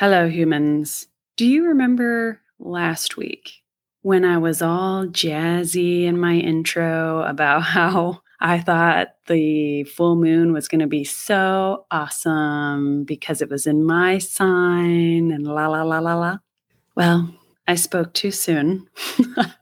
Hello, humans. Do you remember last week when I was all jazzy in my intro about how I thought the full moon was going to be so awesome because it was in my sign and la la la la la? Well, I spoke too soon.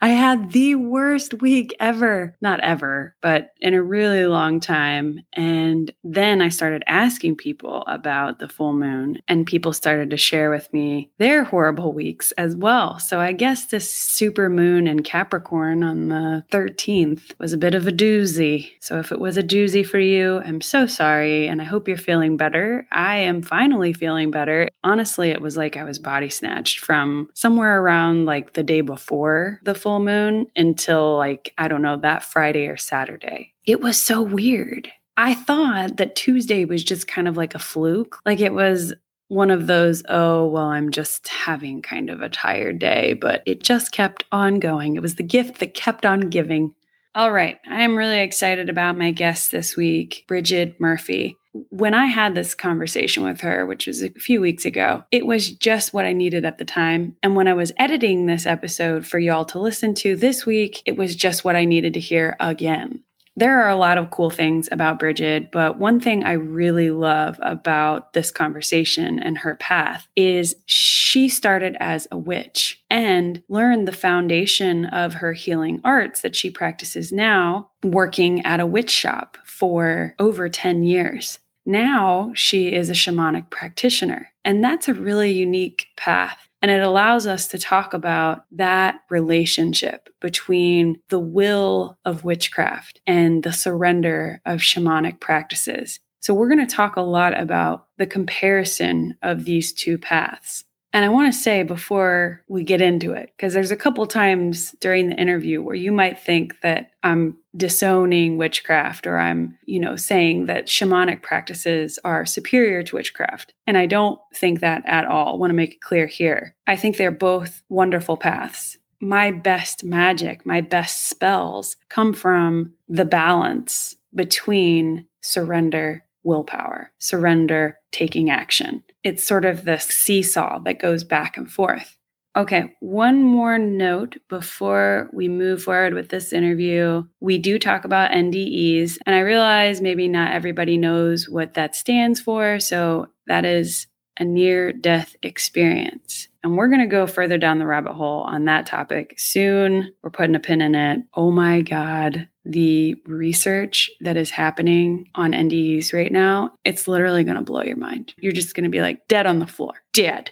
I had the worst week ever. Not ever, but in a really long time. And then I started asking people about the full moon, and people started to share with me their horrible weeks as well. So I guess this super moon in Capricorn on the 13th was a bit of a doozy. So if it was a doozy for you, I'm so sorry. And I hope you're feeling better. I am finally feeling better. Honestly, it was like I was body snatched from somewhere around like the day before the full moon until like, I don't know, that Friday or Saturday. It was so weird. I thought that Tuesday was just kind of like a fluke. Like it was one of those, oh, well, I'm just having kind of a tired day, but it just kept on going. It was the gift that kept on giving. All right. I am really excited about my guest this week, Bridget Murphy. When I had this conversation with her, which was a few weeks ago, it was just what I needed at the time. And when I was editing this episode for y'all to listen to this week, it was just what I needed to hear again. There are a lot of cool things about Bridget, but one thing I really love about this conversation and her path is she started as a witch and learned the foundation of her healing arts that she practices now working at a witch shop for over 10 years. Now she is a shamanic practitioner, and that's a really unique path. And it allows us to talk about that relationship between the will of witchcraft and the surrender of shamanic practices. So, we're going to talk a lot about the comparison of these two paths. And I want to say before we get into it, because there's a couple times during the interview where you might think that I'm disowning witchcraft or I'm, you know, saying that shamanic practices are superior to witchcraft. And I don't think that at all. I want to make it clear here. I think they're both wonderful paths. My best magic, my best spells come from the balance between surrender willpower, surrender, taking action. It's sort of this seesaw that goes back and forth. Okay, one more note before we move forward with this interview. We do talk about NDEs, and I realize maybe not everybody knows what that stands for. So, that is a near death experience. And we're going to go further down the rabbit hole on that topic soon. We're putting a pin in it. Oh my God, the research that is happening on NDEs right now, it's literally going to blow your mind. You're just going to be like dead on the floor, dead.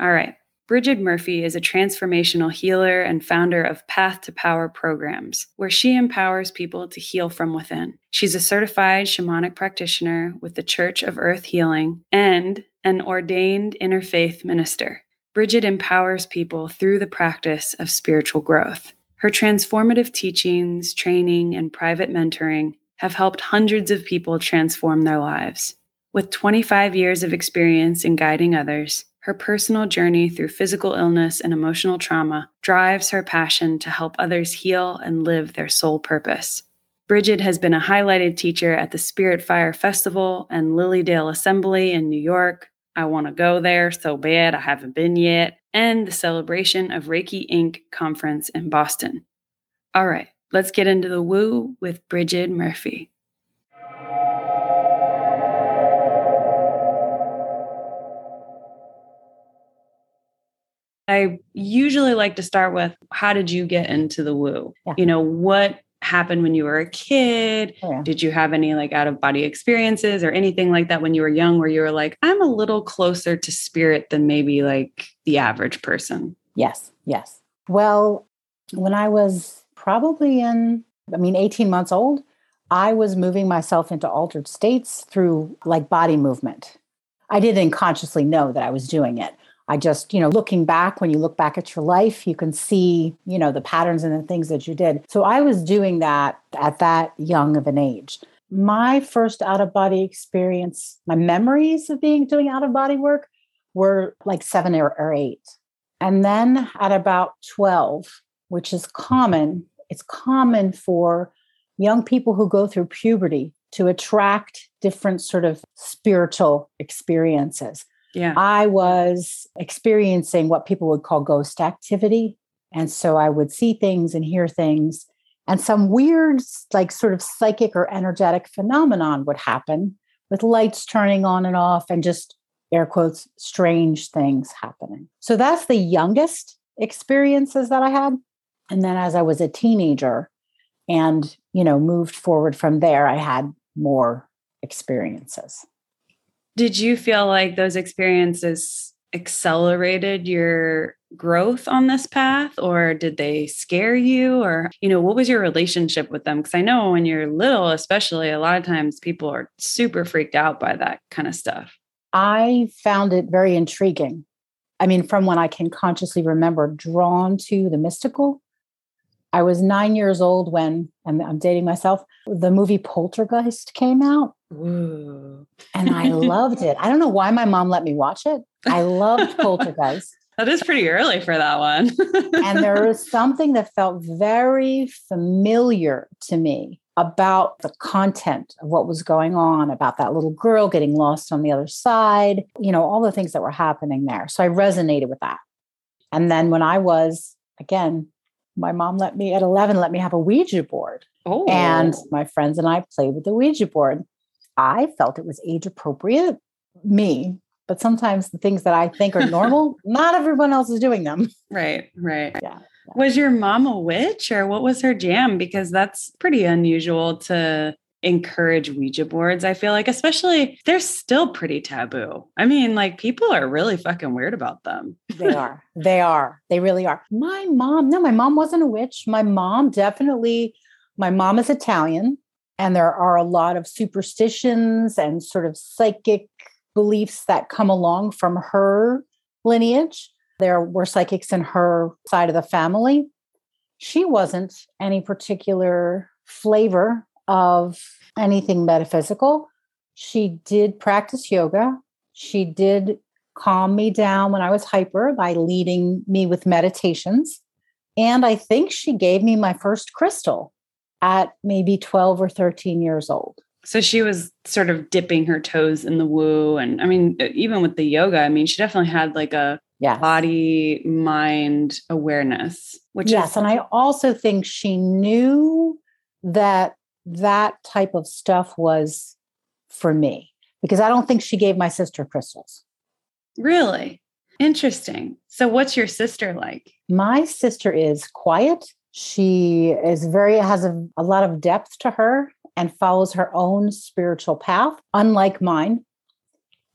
All right. Bridget Murphy is a transformational healer and founder of Path to Power programs, where she empowers people to heal from within. She's a certified shamanic practitioner with the Church of Earth Healing and an ordained interfaith minister. Bridget empowers people through the practice of spiritual growth. Her transformative teachings, training, and private mentoring have helped hundreds of people transform their lives. With 25 years of experience in guiding others, her personal journey through physical illness and emotional trauma drives her passion to help others heal and live their soul purpose. Bridget has been a highlighted teacher at the Spirit Fire Festival and Lily Dale Assembly in New York. I want to go there so bad, I haven't been yet, and the celebration of Reiki Inc. conference in Boston. All right, let's get into the woo with Bridget Murphy. I usually like to start with how did you get into the woo? Yeah. You know, what happened when you were a kid? Yeah. Did you have any like out of body experiences or anything like that when you were young where you were like, I'm a little closer to spirit than maybe like the average person? Yes, yes. Well, when I was probably in, I mean, 18 months old, I was moving myself into altered states through like body movement. I didn't consciously know that I was doing it. I just, you know, looking back, when you look back at your life, you can see, you know, the patterns and the things that you did. So I was doing that at that young of an age. My first out of body experience, my memories of being doing out of body work were like seven or, or eight. And then at about 12, which is common, it's common for young people who go through puberty to attract different sort of spiritual experiences. Yeah. I was experiencing what people would call ghost activity. And so I would see things and hear things. And some weird, like sort of psychic or energetic phenomenon would happen with lights turning on and off and just air quotes, strange things happening. So that's the youngest experiences that I had. And then as I was a teenager and, you know, moved forward from there, I had more experiences. Did you feel like those experiences accelerated your growth on this path or did they scare you? Or you know what was your relationship with them? Because i know when you're little especially a lot of times people are super freaked out by that kind of stuff. I found it very intriguing. I mean from when i can consciously remember drawn to the mystical. I was nine years old when, and I'm dating myself, the movie Poltergeist came out. Ooh. And I loved it. I don't know why my mom let me watch it. I loved Poltergeist. That is pretty early for that one. and there was something that felt very familiar to me about the content of what was going on, about that little girl getting lost on the other side, you know, all the things that were happening there. So I resonated with that. And then when I was, again, my mom let me at 11 let me have a ouija board oh. and my friends and i played with the ouija board i felt it was age appropriate me but sometimes the things that i think are normal not everyone else is doing them right right yeah was your mom a witch or what was her jam because that's pretty unusual to encourage Ouija boards. I feel like, especially they're still pretty taboo. I mean, like people are really fucking weird about them. they are. They are. They really are. My mom, no, my mom wasn't a witch. My mom definitely, my mom is Italian, and there are a lot of superstitions and sort of psychic beliefs that come along from her lineage. There were psychics in her side of the family. She wasn't any particular flavor of anything metaphysical. She did practice yoga. She did calm me down when I was hyper by leading me with meditations. And I think she gave me my first crystal at maybe 12 or 13 years old. So she was sort of dipping her toes in the woo. And I mean, even with the yoga, I mean, she definitely had like a yes. body mind awareness, which yes. Is- and I also think she knew that that type of stuff was for me because I don't think she gave my sister crystals. Really? Interesting. So, what's your sister like? My sister is quiet. She is very, has a, a lot of depth to her and follows her own spiritual path, unlike mine.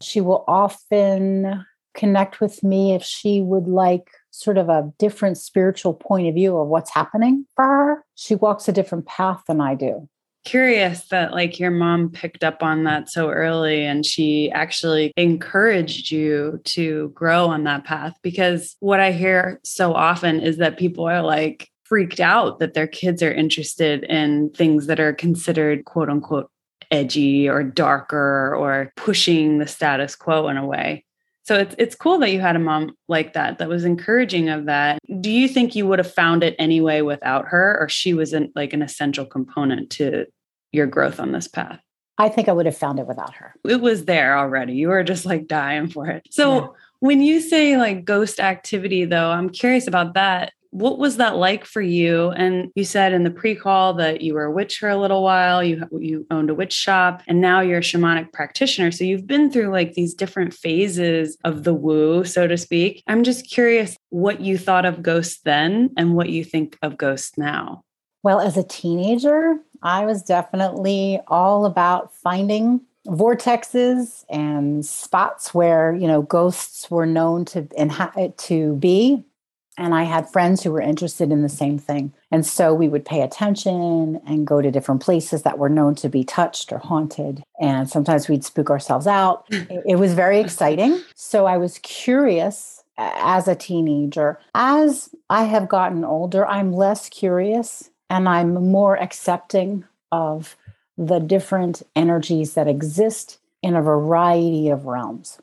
She will often connect with me if she would like sort of a different spiritual point of view of what's happening for her. She walks a different path than I do curious that like your mom picked up on that so early and she actually encouraged you to grow on that path because what i hear so often is that people are like freaked out that their kids are interested in things that are considered quote unquote edgy or darker or pushing the status quo in a way so it's it's cool that you had a mom like that that was encouraging of that. Do you think you would have found it anyway without her or she was not like an essential component to your growth on this path? I think I would have found it without her. It was there already. You were just like dying for it. So yeah. when you say like ghost activity though, I'm curious about that. What was that like for you? And you said in the pre-call that you were a witch for a little while, you you owned a witch shop, and now you're a shamanic practitioner. So you've been through like these different phases of the woo, so to speak. I'm just curious what you thought of ghosts then and what you think of ghosts now. Well, as a teenager, I was definitely all about finding vortexes and spots where, you know, ghosts were known to and to be. And I had friends who were interested in the same thing. And so we would pay attention and go to different places that were known to be touched or haunted. And sometimes we'd spook ourselves out. It was very exciting. So I was curious as a teenager. As I have gotten older, I'm less curious and I'm more accepting of the different energies that exist in a variety of realms.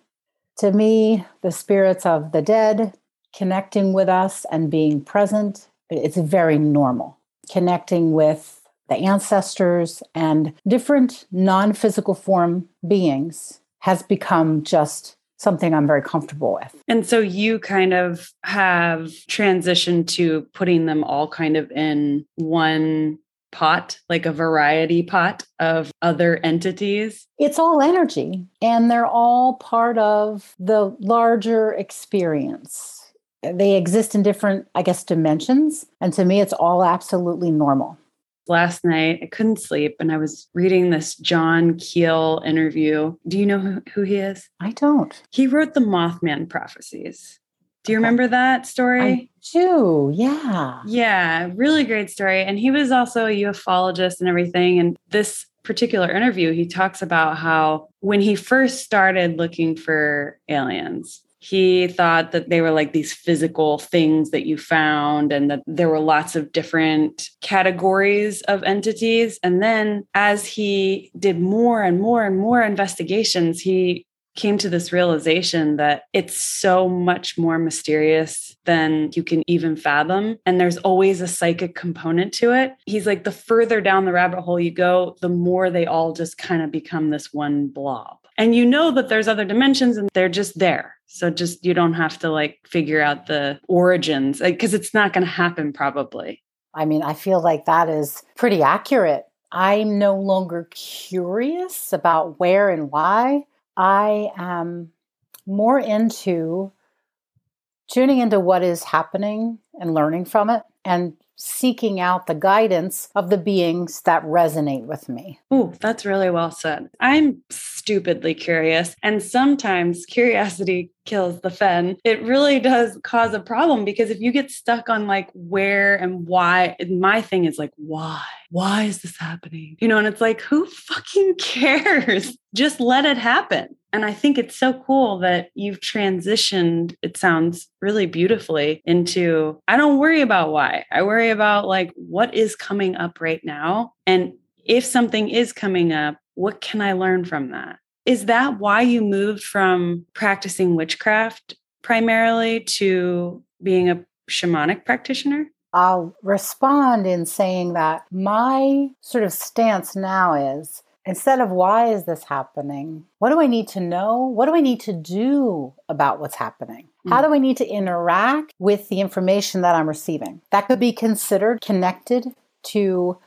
To me, the spirits of the dead connecting with us and being present, it's very normal. Connecting with the ancestors and different non physical form beings has become just something I'm very comfortable with. And so you kind of have transitioned to putting them all kind of in one pot, like a variety pot of other entities? It's all energy, and they're all part of the larger experience they exist in different, I guess, dimensions. And to me, it's all absolutely normal. Last night, I couldn't sleep and I was reading this John Keel interview. Do you know who, who he is? I don't. He wrote the Mothman prophecies. Do you remember that story? I do, yeah. Yeah, really great story. And he was also a ufologist and everything. And this particular interview, he talks about how when he first started looking for aliens, he thought that they were like these physical things that you found and that there were lots of different categories of entities. And then as he did more and more and more investigations, he came to this realization that it's so much more mysterious than you can even fathom. And there's always a psychic component to it. He's like, the further down the rabbit hole you go, the more they all just kind of become this one blob. And you know that there's other dimensions and they're just there. So just you don't have to like figure out the origins because it's not going to happen probably. I mean, I feel like that is pretty accurate. I'm no longer curious about where and why. I am more into tuning into what is happening and learning from it and seeking out the guidance of the beings that resonate with me. Oh, that's really well said. I'm stupidly curious, and sometimes curiosity kills the fen. It really does cause a problem because if you get stuck on like where and why, my thing is like, why? Why is this happening? You know, and it's like, who fucking cares? Just let it happen. And I think it's so cool that you've transitioned, it sounds really beautifully, into I don't worry about why. I worry about like what is coming up right now. And if something is coming up, what can I learn from that? Is that why you moved from practicing witchcraft primarily to being a shamanic practitioner? I'll respond in saying that my sort of stance now is Instead of why is this happening? What do I need to know? What do I need to do about what's happening? How mm. do I need to interact with the information that I'm receiving? That could be considered connected to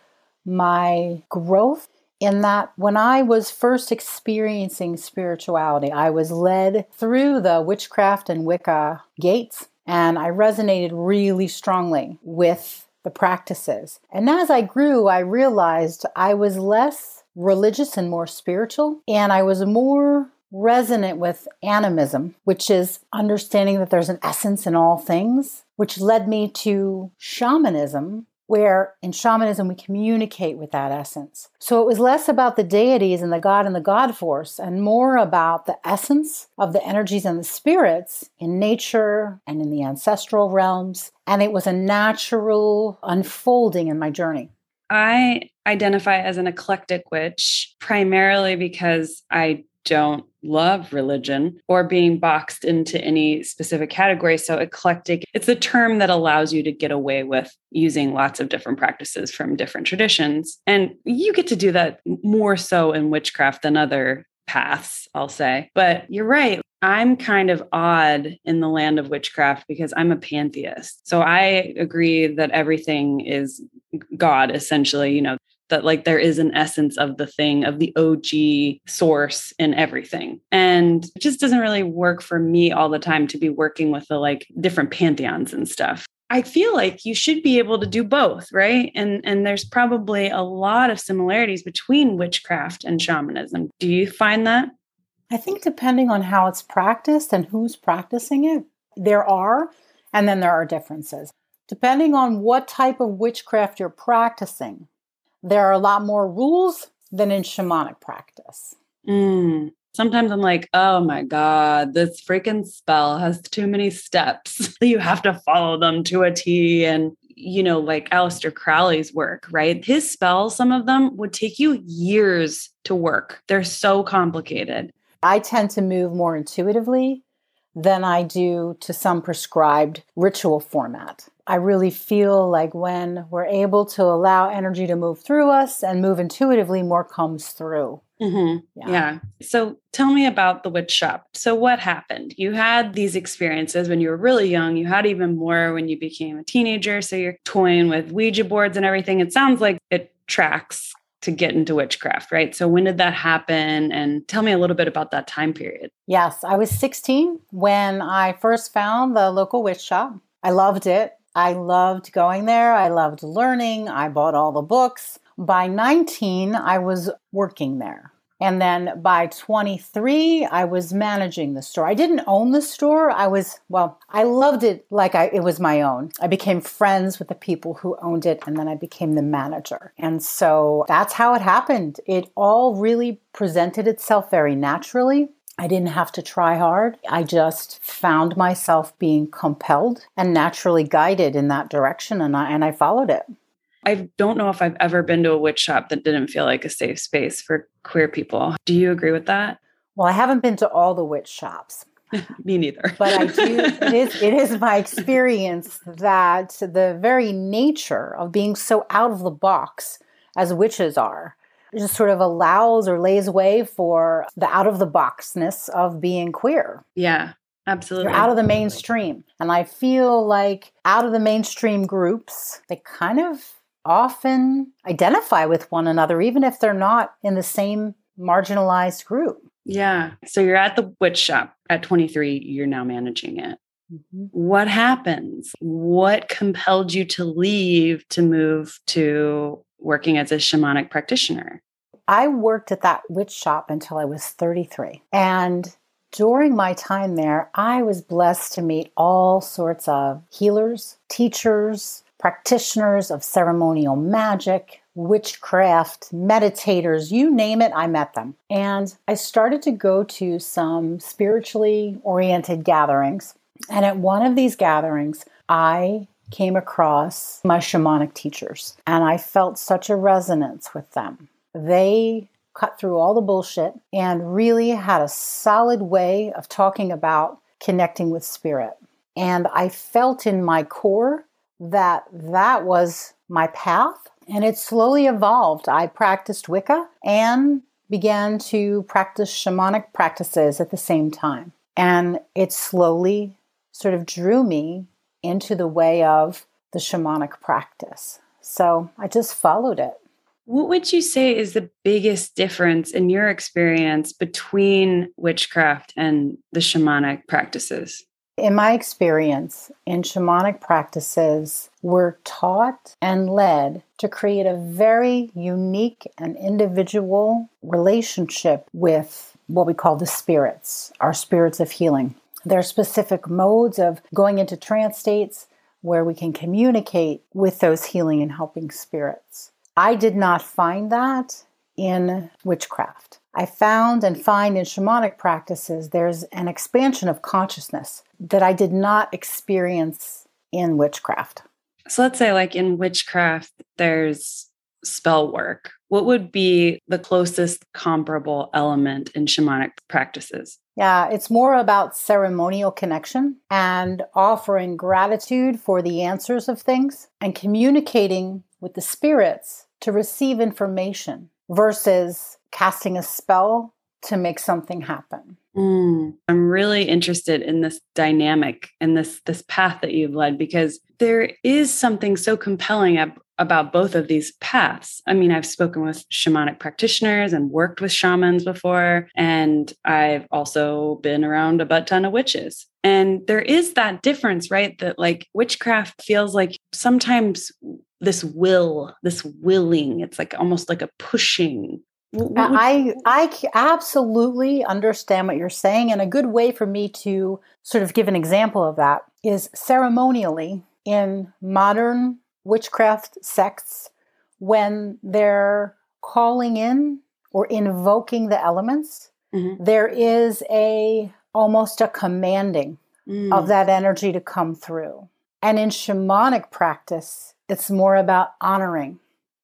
my growth in that when I was first experiencing spirituality, I was led through the witchcraft and Wicca gates, and I resonated really strongly with the practices. And as I grew, I realized I was less religious and more spiritual. And I was more resonant with animism, which is understanding that there's an essence in all things, which led me to shamanism, where in shamanism we communicate with that essence. So it was less about the deities and the God and the God force and more about the essence of the energies and the spirits in nature and in the ancestral realms. And it was a natural unfolding in my journey. I identify as an eclectic witch primarily because I don't love religion or being boxed into any specific category. So, eclectic, it's a term that allows you to get away with using lots of different practices from different traditions. And you get to do that more so in witchcraft than other paths, I'll say. But you're right. I'm kind of odd in the land of witchcraft because I'm a pantheist. So I agree that everything is God, essentially, you know, that like there is an essence of the thing, of the OG source in everything. And it just doesn't really work for me all the time to be working with the like different pantheons and stuff. I feel like you should be able to do both, right? And and there's probably a lot of similarities between witchcraft and shamanism. Do you find that? I think depending on how it's practiced and who's practicing it, there are And then there are differences. Depending on what type of witchcraft you're practicing, there are a lot more rules than in shamanic practice. Mm. Sometimes I'm like, oh my God, this freaking spell has too many steps. you have to follow them to a T. And, you know, like Aleister Crowley's work, right? His spells, some of them would take you years to work. They're so complicated. I tend to move more intuitively than I do to some prescribed ritual format. I really feel like when we're able to allow energy to move through us and move intuitively, more comes through. Mm-hmm. Yeah. yeah. So tell me about the witch shop. So, what happened? You had these experiences when you were really young. You had even more when you became a teenager. So, you're toying with Ouija boards and everything. It sounds like it tracks to get into witchcraft, right? So, when did that happen? And tell me a little bit about that time period. Yes, I was 16 when I first found the local witch shop. I loved it. I loved going there. I loved learning. I bought all the books. By 19, I was working there. And then by 23, I was managing the store. I didn't own the store. I was, well, I loved it like I, it was my own. I became friends with the people who owned it, and then I became the manager. And so that's how it happened. It all really presented itself very naturally. I didn't have to try hard. I just found myself being compelled and naturally guided in that direction, and I, and I followed it. I don't know if I've ever been to a witch shop that didn't feel like a safe space for queer people. Do you agree with that? Well, I haven't been to all the witch shops. Me neither. but I do it is it is my experience that the very nature of being so out of the box as witches are just sort of allows or lays way for the out of the boxness of being queer. Yeah. Absolutely. You're out of the mainstream. And I feel like out of the mainstream groups, they kind of often identify with one another, even if they're not in the same marginalized group. Yeah. So you're at the witch shop at 23, you're now managing it. Mm-hmm. What happens? What compelled you to leave to move to working as a shamanic practitioner? I worked at that witch shop until I was 33. And during my time there, I was blessed to meet all sorts of healers, teachers, practitioners of ceremonial magic, witchcraft, meditators, you name it, I met them. And I started to go to some spiritually oriented gatherings. And at one of these gatherings, I came across my shamanic teachers and I felt such a resonance with them. They cut through all the bullshit and really had a solid way of talking about connecting with spirit. And I felt in my core that that was my path and it slowly evolved. I practiced Wicca and began to practice shamanic practices at the same time. And it slowly sort of drew me into the way of the shamanic practice. So I just followed it. What would you say is the biggest difference in your experience between witchcraft and the shamanic practices? In my experience, in shamanic practices, we're taught and led to create a very unique and individual relationship with what we call the spirits, our spirits of healing. There are specific modes of going into trance states where we can communicate with those healing and helping spirits. I did not find that in witchcraft. I found and find in shamanic practices there's an expansion of consciousness that I did not experience in witchcraft. So let's say, like in witchcraft, there's spell work. What would be the closest comparable element in shamanic practices? Yeah, it's more about ceremonial connection and offering gratitude for the answers of things and communicating with the spirits to receive information versus casting a spell to make something happen. Mm, I'm really interested in this dynamic and this this path that you've led because there is something so compelling ab- about both of these paths. I mean, I've spoken with shamanic practitioners and worked with shamans before, and I've also been around a butt ton of witches. And there is that difference, right? That like witchcraft feels like sometimes this will, this willing, it's like almost like a pushing I I absolutely understand what you're saying, and a good way for me to sort of give an example of that is ceremonially in modern witchcraft sects when they're calling in or invoking the elements. Mm-hmm. There is a almost a commanding mm. of that energy to come through. And in shamanic practice, it's more about honoring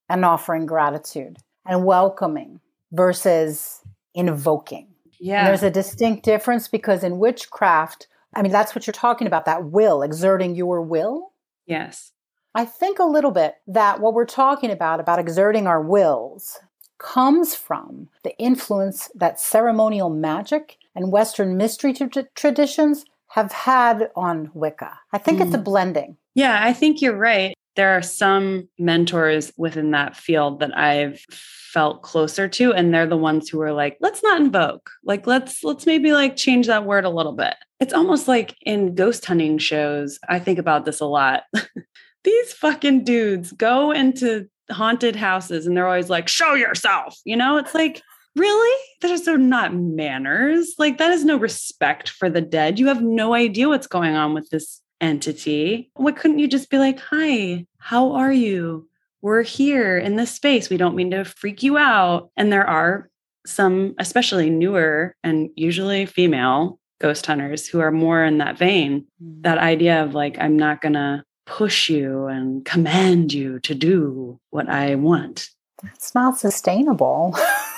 and offering gratitude and welcoming versus invoking. Yeah. And there's a distinct difference because in witchcraft, I mean, that's what you're talking about that will, exerting your will. Yes. I think a little bit that what we're talking about, about exerting our wills, comes from the influence that ceremonial magic and Western mystery t- traditions have had on Wicca. I think mm. it's a mm. blending. Yeah, I think you're right. There are some mentors within that field that I've felt closer to and they're the ones who are like let's not invoke. Like let's let's maybe like change that word a little bit. It's almost like in ghost hunting shows i think about this a lot. These fucking dudes go into haunted houses and they're always like show yourself you know? It's like really? Those are not manners. Like that is no respect for the dead. You have no idea what's going on with this entity why couldn't you just be like hi how are you we're here in this space. We don't mean to freak you out. And there are some, especially newer and usually female ghost hunters who are more in that vein. Mm. That idea of like, I'm not going to push you and command you to do what I want. That's not sustainable.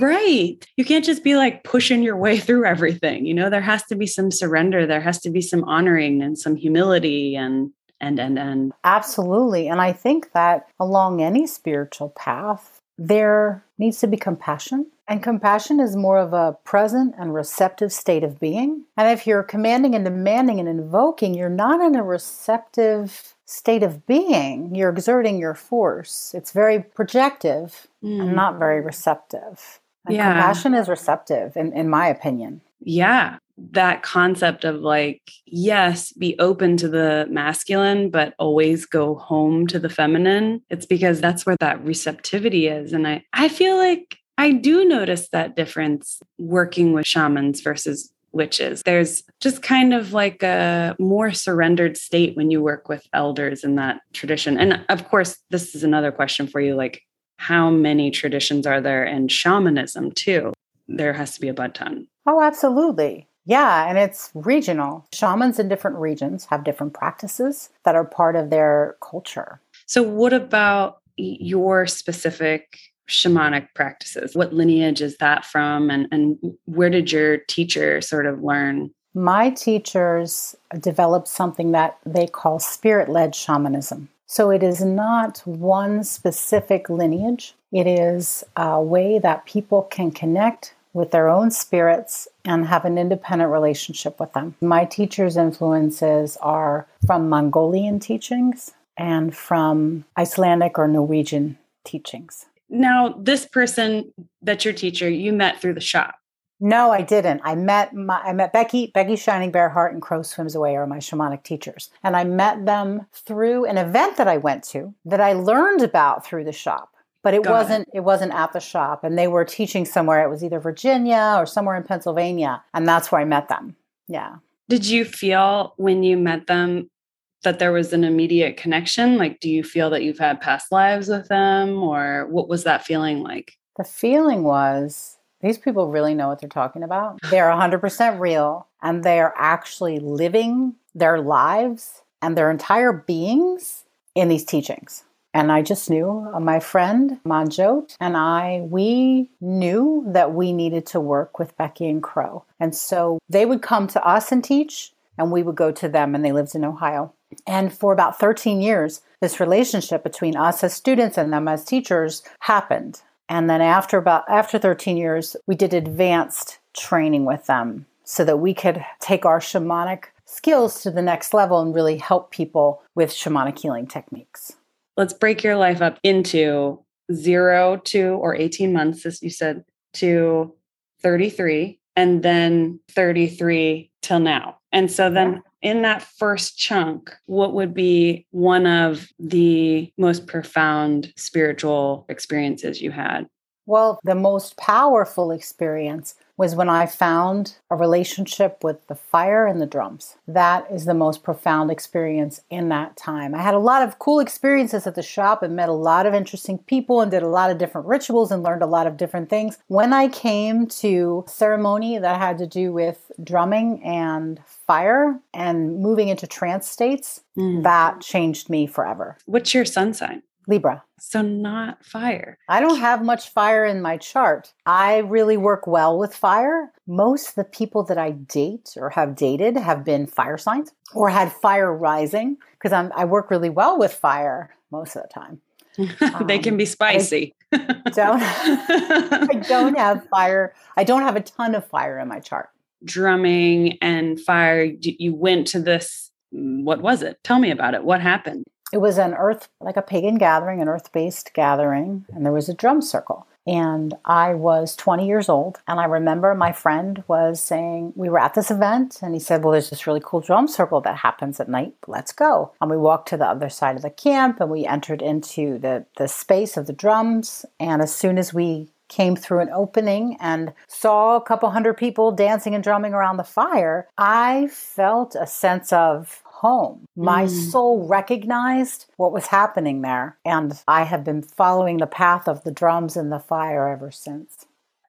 right. You can't just be like pushing your way through everything. You know, there has to be some surrender, there has to be some honoring and some humility and and and and absolutely and i think that along any spiritual path there needs to be compassion and compassion is more of a present and receptive state of being and if you're commanding and demanding and invoking you're not in a receptive state of being you're exerting your force. It's very projective mm. and not very receptive. And yeah. compassion is receptive in, in my opinion. Yeah. That concept of like yes be open to the masculine but always go home to the feminine it's because that's where that receptivity is. And i i feel like i do notice that difference working with shamans versus witches. There's just kind of like a more surrendered state when you work with elders in that tradition. And of course this is another question for you like how many traditions are there in shamanism too? There has to be a butt ton. Oh absolutely. Yeah, and it's regional. Shamans in different regions have different practices that are part of their culture. So, what about your specific shamanic practices? What lineage is that from? And, and where did your teacher sort of learn? My teachers developed something that they call spirit led shamanism. So, it is not one specific lineage, it is a way that people can connect with their own spirits and have an independent relationship with them. My teacher's influences are from Mongolian teachings and from Icelandic or Norwegian teachings. Now, this person that's your teacher, you met through the shop. No, I didn't. I met my, I met Becky, Becky Shining Bear Heart and Crow Swims Away are my shamanic teachers. And I met them through an event that I went to that I learned about through the shop but it Got wasn't it. it. wasn't at the shop and they were teaching somewhere it was either virginia or somewhere in pennsylvania and that's where i met them yeah did you feel when you met them that there was an immediate connection like do you feel that you've had past lives with them or what was that feeling like the feeling was these people really know what they're talking about they're 100% real and they're actually living their lives and their entire beings in these teachings and I just knew uh, my friend Manjot and I, we knew that we needed to work with Becky and Crow. And so they would come to us and teach, and we would go to them, and they lived in Ohio. And for about 13 years, this relationship between us as students and them as teachers happened. And then after about after 13 years, we did advanced training with them so that we could take our shamanic skills to the next level and really help people with shamanic healing techniques let's break your life up into zero to or 18 months, as you said, to 33, and then 33 till now. And so then in that first chunk, what would be one of the most profound spiritual experiences you had? Well, the most powerful experience was when I found a relationship with the fire and the drums. That is the most profound experience in that time. I had a lot of cool experiences at the shop and met a lot of interesting people and did a lot of different rituals and learned a lot of different things. When I came to ceremony that had to do with drumming and fire and moving into trance states, mm. that changed me forever. What's your sun sign? Libra. So not fire. I don't have much fire in my chart. I really work well with fire. Most of the people that I date or have dated have been fire signs or had fire rising because I work really well with fire most of the time. they um, can be spicy. I don't I don't have fire. I don't have a ton of fire in my chart. Drumming and fire you went to this what was it? Tell me about it. What happened? It was an earth, like a pagan gathering, an earth based gathering, and there was a drum circle. And I was 20 years old. And I remember my friend was saying, We were at this event, and he said, Well, there's this really cool drum circle that happens at night. Let's go. And we walked to the other side of the camp and we entered into the, the space of the drums. And as soon as we came through an opening and saw a couple hundred people dancing and drumming around the fire, I felt a sense of home. My mm. soul recognized what was happening there, and I have been following the path of the drums and the fire ever since.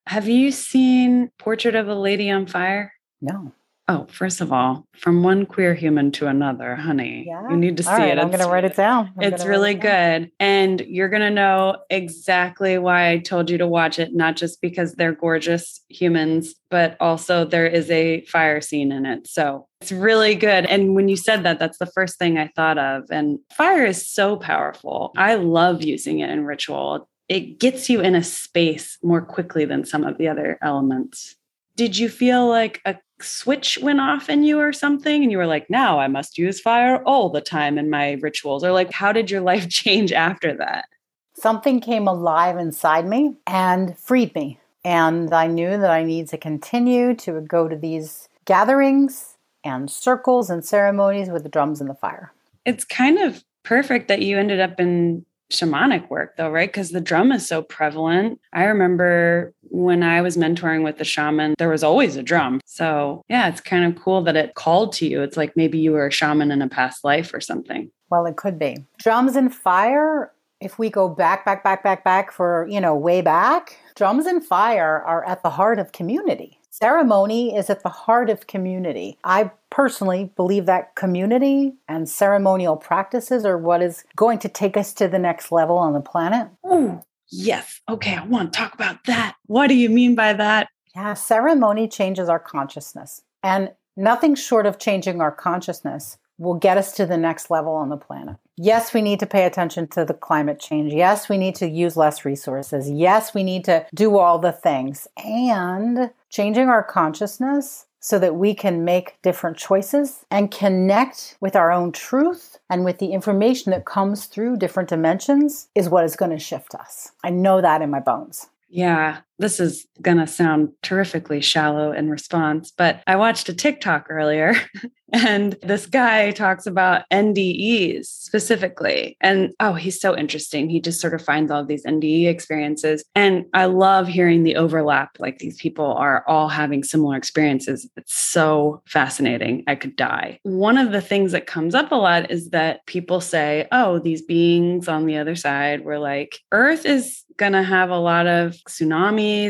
Have you seen Portrait of a Lady on Fire? No. Oh, first of all, from one queer human to another, honey, yeah. you need to see right, it. I'm going to write it down. I'm it's really it down. good. And you're going to know exactly why I told you to watch it, not just because they're gorgeous humans, but also there is a fire scene in it. So it's really good. And when you said that, that's the first thing I thought of. And fire is so powerful. I love using it in ritual. It gets you in a space more quickly than some of the other elements. Did you feel like a switch went off in you or something and you were like now i must use fire all the time in my rituals or like how did your life change after that something came alive inside me and freed me and i knew that i need to continue to go to these gatherings and circles and ceremonies with the drums and the fire it's kind of perfect that you ended up in shamanic work though, right? Because the drum is so prevalent. I remember when I was mentoring with the shaman, there was always a drum. So, yeah, it's kind of cool that it called to you. It's like maybe you were a shaman in a past life or something. Well, it could be. Drums and fire, if we go back, back, back, back, back for, you know, way back, drums and fire are at the heart of community. Ceremony is at the heart of community. I personally believe that community and ceremonial practices are what is going to take us to the next level on the planet. Ooh, yes. Okay, I want to talk about that. What do you mean by that? Yeah, ceremony changes our consciousness. And nothing short of changing our consciousness will get us to the next level on the planet. Yes, we need to pay attention to the climate change. Yes, we need to use less resources. Yes, we need to do all the things. And changing our consciousness so that we can make different choices and connect with our own truth and with the information that comes through different dimensions is what is going to shift us. I know that in my bones. Yeah, this is going to sound terrifically shallow in response, but I watched a TikTok earlier and this guy talks about NDEs specifically. And oh, he's so interesting. He just sort of finds all of these NDE experiences. And I love hearing the overlap. Like these people are all having similar experiences. It's so fascinating. I could die. One of the things that comes up a lot is that people say, oh, these beings on the other side were like, Earth is going to have a lot of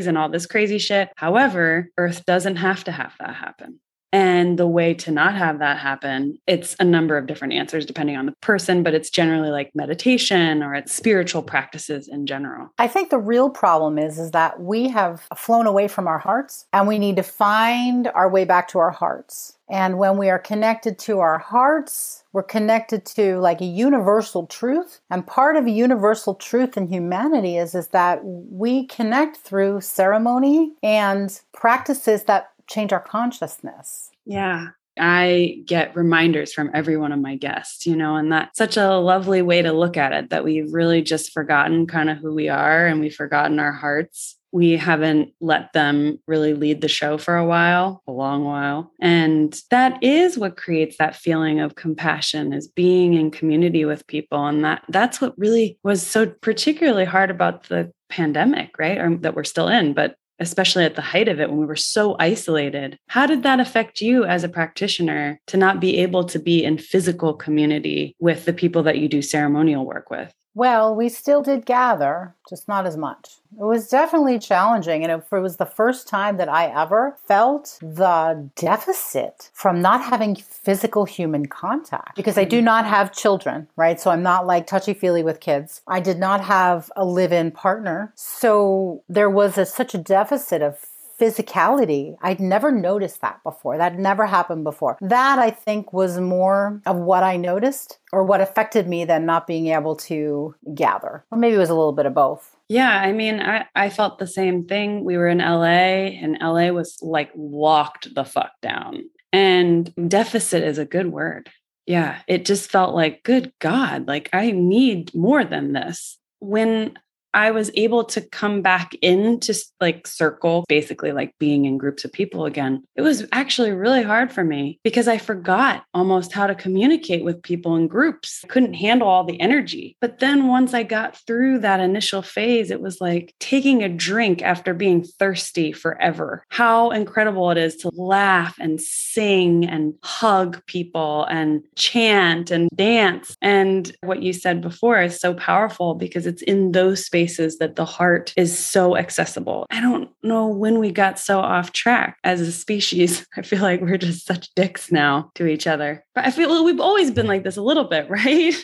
and all this crazy shit. However, Earth doesn't have to have that happen. And the way to not have that happen, it's a number of different answers depending on the person, but it's generally like meditation or it's spiritual practices in general. I think the real problem is is that we have flown away from our hearts and we need to find our way back to our hearts. And when we are connected to our hearts, we're connected to like a universal truth. And part of a universal truth in humanity is, is that we connect through ceremony and practices that change our consciousness. Yeah. I get reminders from every one of my guests, you know, and that's such a lovely way to look at it that we've really just forgotten kind of who we are and we've forgotten our hearts. we haven't let them really lead the show for a while, a long while. And that is what creates that feeling of compassion is being in community with people. And that that's what really was so particularly hard about the pandemic, right? Or that we're still in, but especially at the height of it when we were so isolated. How did that affect you as a practitioner to not be able to be in physical community with the people that you do ceremonial work with? Well, we still did gather, just not as much. It was definitely challenging. And it was the first time that I ever felt the deficit from not having physical human contact because I do mm-hmm. not have children, right? So I'm not like touchy feely with kids. I did not have a live in partner. So there was a, such a deficit of physicality. I'd never noticed that before. That never happened before. That I think was more of what I noticed or what affected me than not being able to gather. Or maybe it was a little bit of both. Yeah, I mean, I, I felt the same thing. We were in LA and LA was like locked the fuck down. And deficit is a good word. Yeah, it just felt like, good God, like I need more than this. When I was able to come back into like circle, basically like being in groups of people again. It was actually really hard for me because I forgot almost how to communicate with people in groups. I couldn't handle all the energy. But then once I got through that initial phase, it was like taking a drink after being thirsty forever. How incredible it is to laugh and sing and hug people and chant and dance. And what you said before is so powerful because it's in those spaces spaces that the heart is so accessible. I don't know when we got so off track as a species. I feel like we're just such dicks now to each other. But I feel we've always been like this a little bit, right?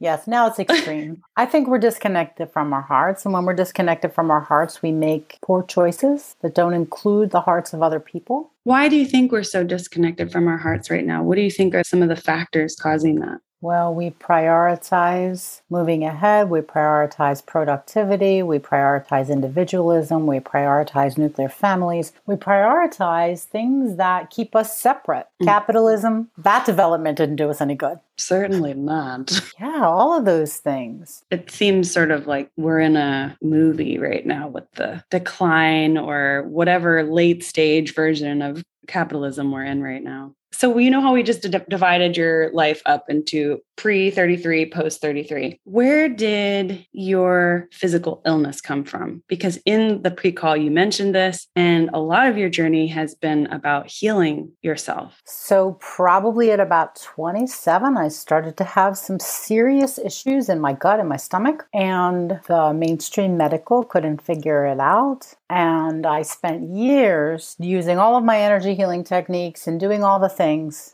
Yes, now it's extreme. I think we're disconnected from our hearts. And when we're disconnected from our hearts, we make poor choices that don't include the hearts of other people. Why do you think we're so disconnected from our hearts right now? What do you think are some of the factors causing that? Well, we prioritize moving ahead, we prioritize productivity, we prioritize individualism, we prioritize nuclear families, we prioritize things that keep us separate. Mm. Capitalism, that development didn't do us any good. Certainly not. Yeah, all of those things. It seems sort of like we're in a movie right now with the decline or whatever late stage version of capitalism we're in right now. So you know how we just d- divided your life up into pre 33, post 33. Where did your physical illness come from? Because in the pre call, you mentioned this, and a lot of your journey has been about healing yourself. So, probably at about 27, I started to have some serious issues in my gut and my stomach, and the mainstream medical couldn't figure it out. And I spent years using all of my energy healing techniques and doing all the things,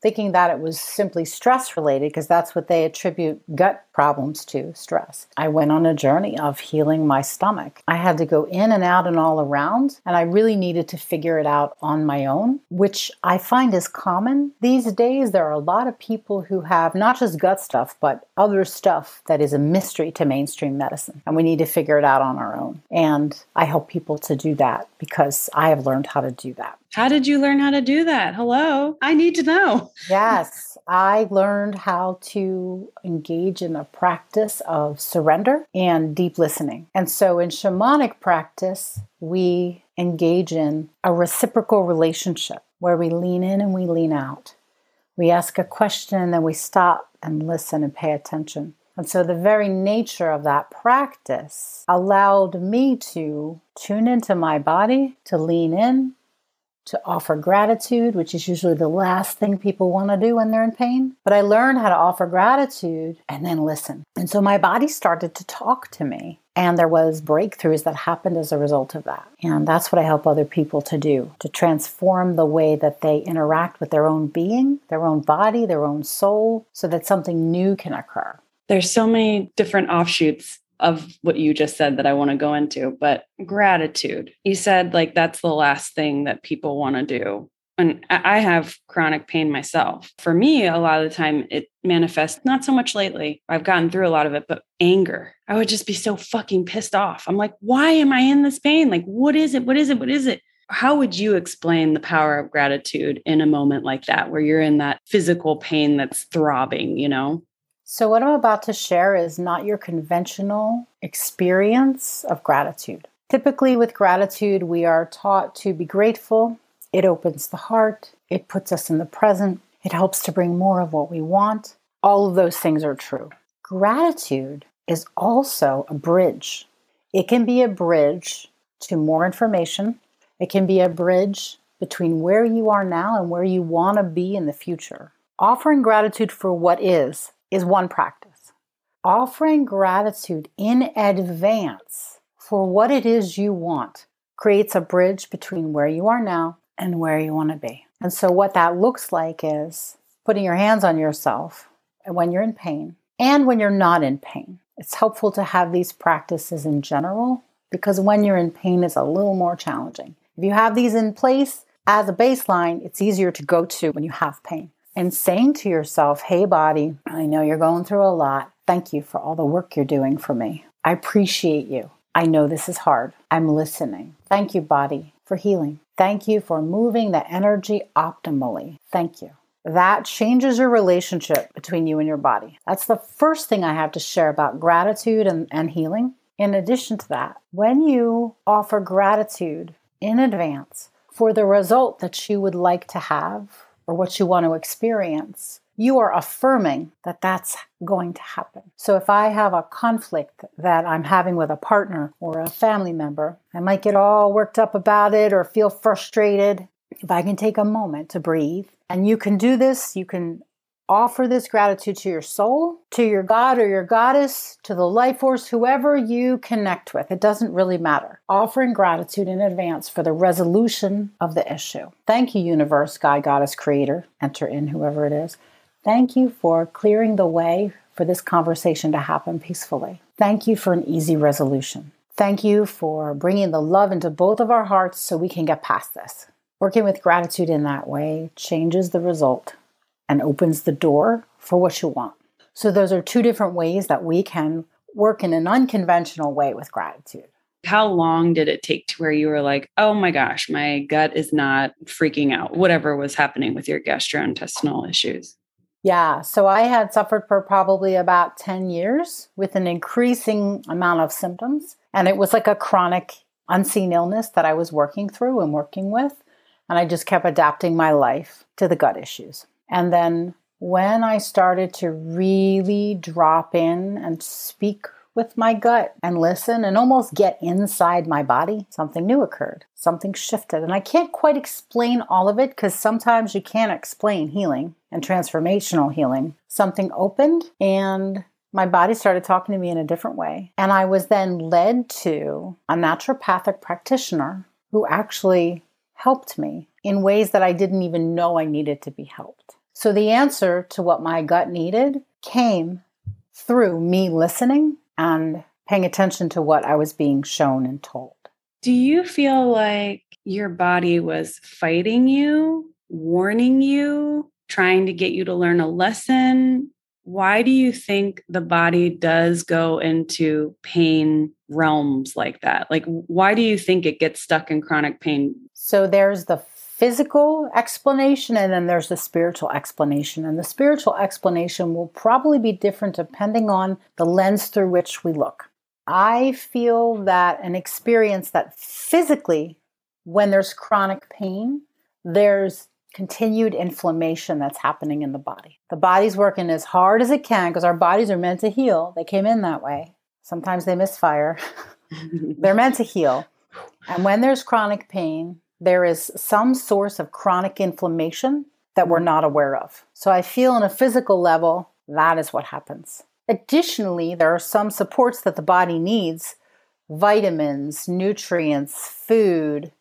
thinking that it was simply stress related, because that's what they attribute gut problems to stress. I went on a journey of healing my stomach. I had to go in and out and all around, and I really needed to figure it out on my own, which I find is common. These days, there are a lot of people who have not just gut stuff, but other stuff that is a mystery to mainstream medicine, and we need to figure it out on our own. And I help people to do that because I have learned how to do that. How did you learn how to do that? Hello, I need to know. Yes, I learned how to engage in a practice of surrender and deep listening. And so in shamanic practice, we engage in a reciprocal relationship where we lean in and we lean out. We ask a question and then we stop and listen and pay attention. And so the very nature of that practice allowed me to tune into my body, to lean in, to offer gratitude, which is usually the last thing people want to do when they're in pain. But I learned how to offer gratitude and then listen. And so my body started to talk to me. And there was breakthroughs that happened as a result of that. And that's what I help other people to do, to transform the way that they interact with their own being, their own body, their own soul, so that something new can occur. There's so many different offshoots of what you just said that I want to go into, but gratitude. You said like that's the last thing that people want to do. And I have chronic pain myself. For me, a lot of the time it manifests not so much lately. I've gotten through a lot of it, but anger. I would just be so fucking pissed off. I'm like, why am I in this pain? Like, what is it? What is it? What is it? How would you explain the power of gratitude in a moment like that, where you're in that physical pain that's throbbing, you know? So, what I'm about to share is not your conventional experience of gratitude. Typically, with gratitude, we are taught to be grateful. It opens the heart, it puts us in the present, it helps to bring more of what we want. All of those things are true. Gratitude is also a bridge. It can be a bridge to more information, it can be a bridge between where you are now and where you want to be in the future. Offering gratitude for what is is one practice. Offering gratitude in advance for what it is you want creates a bridge between where you are now and where you want to be. And so, what that looks like is putting your hands on yourself when you're in pain and when you're not in pain. It's helpful to have these practices in general because when you're in pain, it's a little more challenging. If you have these in place as a baseline, it's easier to go to when you have pain. And saying to yourself, hey, body, I know you're going through a lot. Thank you for all the work you're doing for me. I appreciate you. I know this is hard. I'm listening. Thank you, body, for healing. Thank you for moving the energy optimally. Thank you. That changes your relationship between you and your body. That's the first thing I have to share about gratitude and, and healing. In addition to that, when you offer gratitude in advance for the result that you would like to have or what you want to experience, you are affirming that that's going to happen. So if I have a conflict that I'm having with a partner or a family member, I might get all worked up about it or feel frustrated. If I can take a moment to breathe, and you can do this, you can offer this gratitude to your soul, to your God or your goddess, to the life force, whoever you connect with. It doesn't really matter. Offering gratitude in advance for the resolution of the issue. Thank you, universe, God, goddess, creator. Enter in whoever it is. Thank you for clearing the way for this conversation to happen peacefully. Thank you for an easy resolution. Thank you for bringing the love into both of our hearts so we can get past this. Working with gratitude in that way changes the result and opens the door for what you want. So, those are two different ways that we can work in an unconventional way with gratitude. How long did it take to where you were like, oh my gosh, my gut is not freaking out, whatever was happening with your gastrointestinal issues? Yeah, so I had suffered for probably about 10 years with an increasing amount of symptoms. And it was like a chronic, unseen illness that I was working through and working with. And I just kept adapting my life to the gut issues. And then when I started to really drop in and speak with my gut and listen and almost get inside my body, something new occurred. Something shifted. And I can't quite explain all of it because sometimes you can't explain healing and transformational healing. Something opened and my body started talking to me in a different way. And I was then led to a naturopathic practitioner who actually helped me in ways that I didn't even know I needed to be helped. So the answer to what my gut needed came through me listening and paying attention to what I was being shown and told. Do you feel like your body was fighting you, warning you, trying to get you to learn a lesson? Why do you think the body does go into pain realms like that? Like, why do you think it gets stuck in chronic pain? So, there's the physical explanation and then there's the spiritual explanation. And the spiritual explanation will probably be different depending on the lens through which we look. I feel that an experience that physically, when there's chronic pain, there's continued inflammation that's happening in the body. The body's working as hard as it can because our bodies are meant to heal. They came in that way. Sometimes they misfire. They're meant to heal. And when there's chronic pain, there is some source of chronic inflammation that we're mm-hmm. not aware of. So I feel on a physical level, that is what happens. Additionally, there are some supports that the body needs vitamins, nutrients, food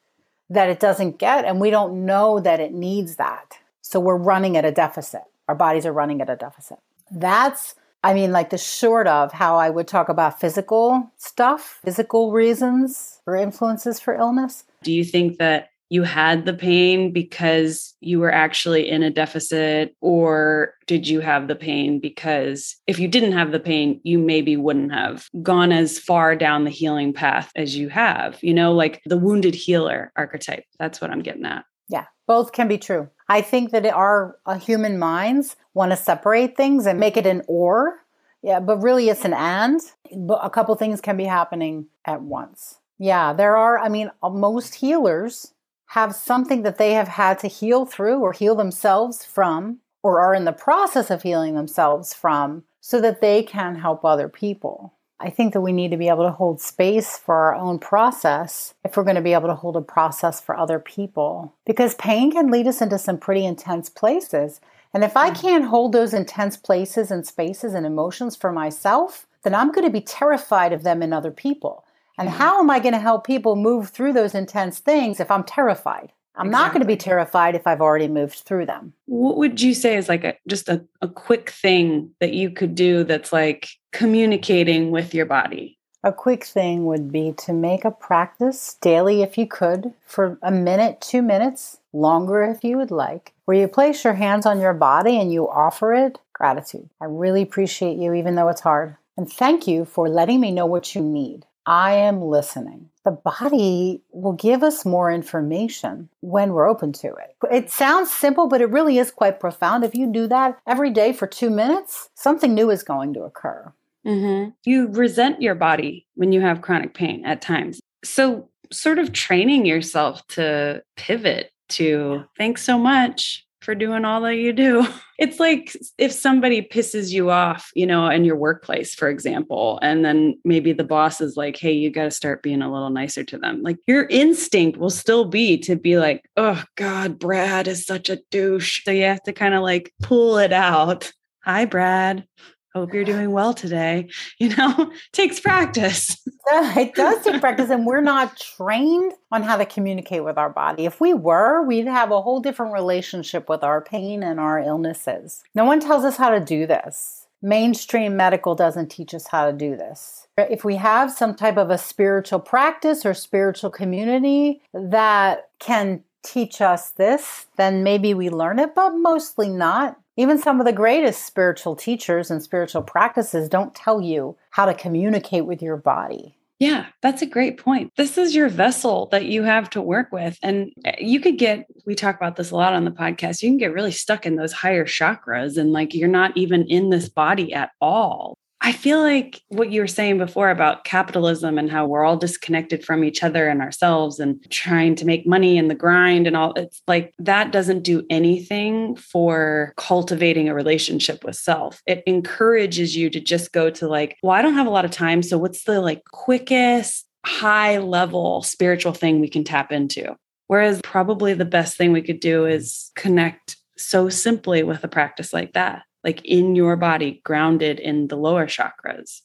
that it doesn't get, and we don't know that it needs that. So we're running at a deficit. Our bodies are running at a deficit. That's, I mean, like the short of how I would talk about physical stuff, physical reasons or influences for illness. Do you think that you had the pain because you were actually in a deficit, or did you have the pain because if you didn't have the pain, you maybe wouldn't have gone as far down the healing path as you have? You know, like the wounded healer archetype. That's what I'm getting at. Yeah, both can be true. I think that our uh, human minds want to separate things and make it an or. Yeah, but really it's an and. But a couple things can be happening at once. Yeah, there are, I mean, uh, most healers have something that they have had to heal through or heal themselves from or are in the process of healing themselves from so that they can help other people. I think that we need to be able to hold space for our own process if we're going to be able to hold a process for other people. Because pain can lead us into some pretty intense places. And if I hmm. can't hold those intense places and spaces and emotions for myself, then I'm going to be terrified of them in other people. And hmm. how am I going to help people move through those intense things if I'm terrified? I'm exactly. not going to be terrified if I've already moved through them. What would you say is like a, just a, a quick thing that you could do that's like communicating with your body? A quick thing would be to make a practice daily if you could for a minute, two minutes, longer if you would like, where you place your hands on your body and you offer it gratitude. I really appreciate you, even though it's hard. And thank you for letting me know what you need. I am listening the body will give us more information when we're open to it. It sounds simple, but it really is quite profound. If you do that every day for two minutes, something new is going to occur. Mm-hmm. You resent your body when you have chronic pain at times. So, sort of training yourself to pivot to thanks so much for doing all that you do. It's like if somebody pisses you off, you know, in your workplace, for example, and then maybe the boss is like, hey, you got to start being a little nicer to them. Like your instinct will still be to be like, oh God, Brad is such a douche. So you have to kind of like pull it out. Hi, Brad hope you're doing well today you know takes practice. It does take practice and we're not trained on how to communicate with our body. If we were we'd have a whole different relationship with our pain and our illnesses. No one tells us how to do this. Mainstream medical doesn't teach us how to do this. If we have some type of a spiritual practice or spiritual community that can teach us this then maybe we learn it but mostly not even some of the greatest spiritual teachers and spiritual practices don't tell you how to communicate with your body. Yeah, that's a great point. This is your vessel that you have to work with. And eh, you could get, we talk about this a lot on the podcast, you can get really stuck in those higher chakras and like you're not even in this body at all. I feel like what you were saying before about capitalism and how we're all disconnected from each other and ourselves and trying to make money and the grind and all it's like that doesn't do anything for cultivating a relationship with self. It encourages you to just go to like, well, I don't have a lot of time. So what's the like quickest high level spiritual thing we can tap into? Whereas probably the best thing we could do is connect so simply with a practice like that like in your body, grounded in the lower chakras.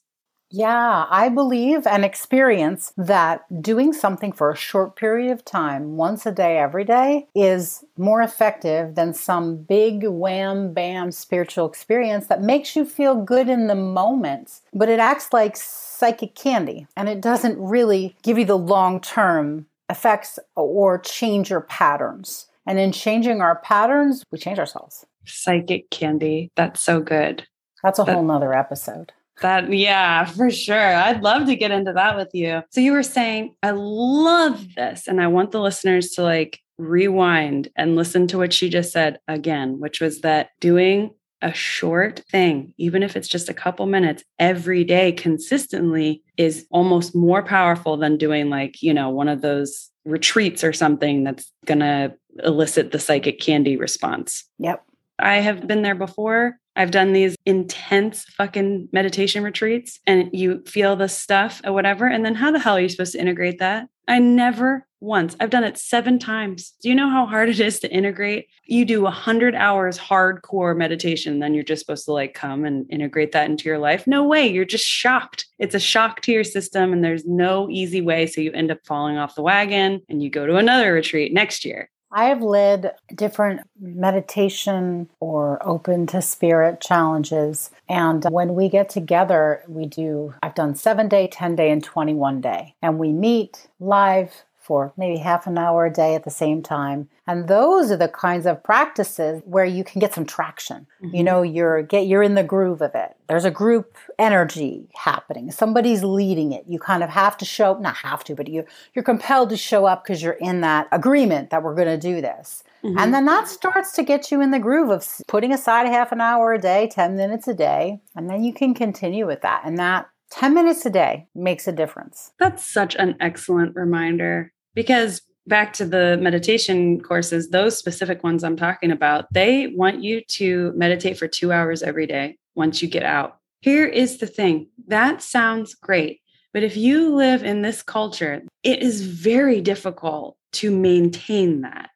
Yeah, I believe and experience that doing something for a short period of time, once a day, every day, is more effective than some big wham bam spiritual experience that makes you feel good in the moment. But it acts like psychic candy and it doesn't really give you the long term effects or change your patterns. And in changing our patterns, we change ourselves psychic candy. That's so good. That's a that, whole nother episode. That, yeah, for sure. I'd love to get into that with you. So you were saying, I love this. And I want the listeners to like rewind and listen to what she just said again, which was that doing a short thing, even if it's just a couple minutes every day consistently, is almost more powerful than doing like, you know, one of those retreats or something that's going to elicit the psychic candy response. Yep. I have been there before. I've done these intense fucking meditation retreats and you feel the stuff or whatever. And then how the hell are you supposed to integrate that? I never once, I've done it seven times. Do you know how hard it is to integrate? You do a hundred hours hardcore meditation, then you're just supposed to like come and integrate that into your life. No way. You're just shocked. It's a shock to your system and there's no easy way. So you end up falling off the wagon and you go to another retreat next year. I have led different meditation or open to spirit challenges. And when we get together, we do, I've done seven day, 10 day, and 21 day. And we meet live for maybe half an hour a day at the same time. And those are the kinds of practices where you can get some traction. Mm-hmm. You know, you're get you're in the groove of it. There's a group energy happening. Somebody's leading it. You kind of have to show not have to, but you you're compelled to show up because you're in that agreement that we're going to do this. Mm-hmm. And then that starts to get you in the groove of putting aside a half an hour a day, 10 minutes a day, and then you can continue with that. And that 10 minutes a day makes a difference. That's such an excellent reminder because back to the meditation courses, those specific ones I'm talking about, they want you to meditate for two hours every day once you get out. Here is the thing that sounds great. But if you live in this culture, it is very difficult to maintain that.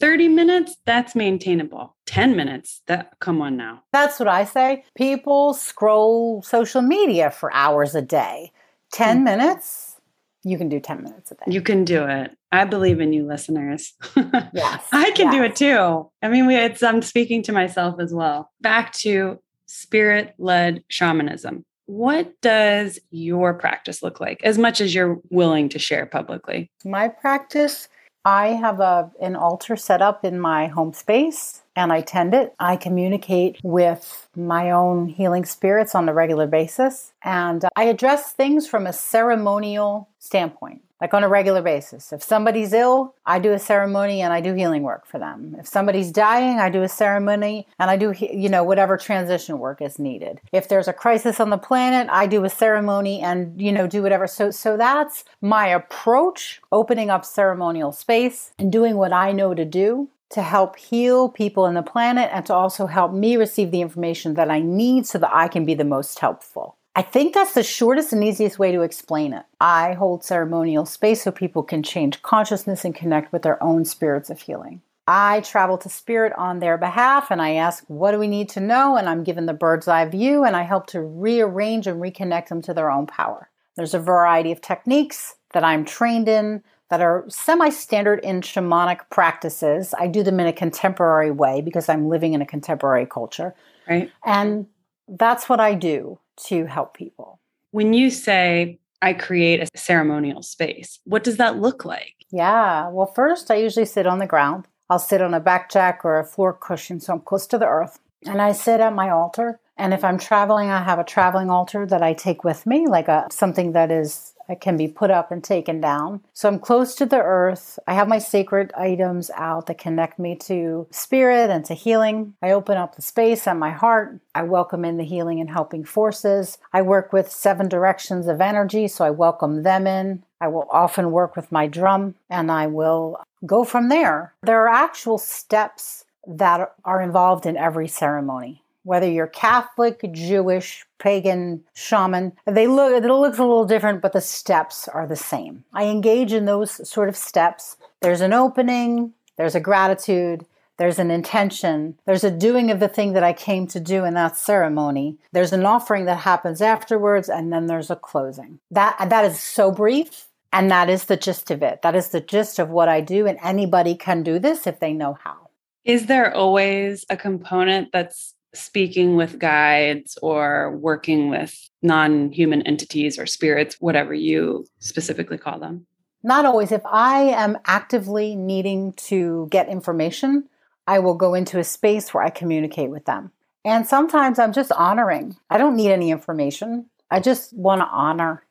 30 minutes, that's maintainable. 10 minutes, that come on now. That's what I say. People scroll social media for hours a day. 10 mm-hmm. minutes, you can do 10 minutes a day. You can do it. I believe in you listeners. yes. I can yes. do it too. I mean, we, it's, I'm speaking to myself as well. Back to spirit led shamanism. What does your practice look like as much as you're willing to share publicly? My practice I have a an altar set up in my home space and I tend it. I communicate with my own healing spirits on a regular basis and I address things from a ceremonial standpoint like on a regular basis. If somebody's ill, I do a ceremony and I do healing work for them. If somebody's dying, I do a ceremony and I do, you know, whatever transition work is needed. If there's a crisis on the planet, I do a ceremony and, you know, do whatever. So, so that's my approach, opening up ceremonial space and doing what I know to do to help heal people in the planet and to also help me receive the information that I need so that I can be the most helpful. I think that's the shortest and easiest way to explain it. I hold ceremonial space so people can change consciousness and connect with their own spirits of healing. I travel to spirit on their behalf and I ask, what do we need to know? And I'm given the bird's eye view and I help to rearrange and reconnect them to their own power. There's a variety of techniques that I'm trained in that are semi standard in shamanic practices. I do them in a contemporary way because I'm living in a contemporary culture. Right. And that's what I do to help people. When you say I create a ceremonial space, what does that look like? Yeah. Well, first, I usually sit on the ground. I'll sit on a back jack or a floor cushion so I'm close to the earth. And I sit at my altar. And if I'm traveling, I have a traveling altar that I take with me, like a something that is uh, can be put up and taken down. So I'm close to the earth. I have my sacred items out that connect me to spirit and to healing. I open up the space and my heart. I welcome in the healing and helping forces. I work with seven directions of energy, so I welcome them in. I will often work with my drum and I will go from there. There are actual steps that are involved in every ceremony whether you're Catholic, Jewish, pagan, shaman, they look it looks a little different, but the steps are the same. I engage in those sort of steps. There's an opening, there's a gratitude, there's an intention, there's a doing of the thing that I came to do in that ceremony. There's an offering that happens afterwards, and then there's a closing. That that is so brief. And that is the gist of it. That is the gist of what I do. And anybody can do this if they know how. Is there always a component that's speaking with guides or working with non human entities or spirits, whatever you specifically call them? Not always. If I am actively needing to get information, I will go into a space where I communicate with them. And sometimes I'm just honoring. I don't need any information. I just want to honor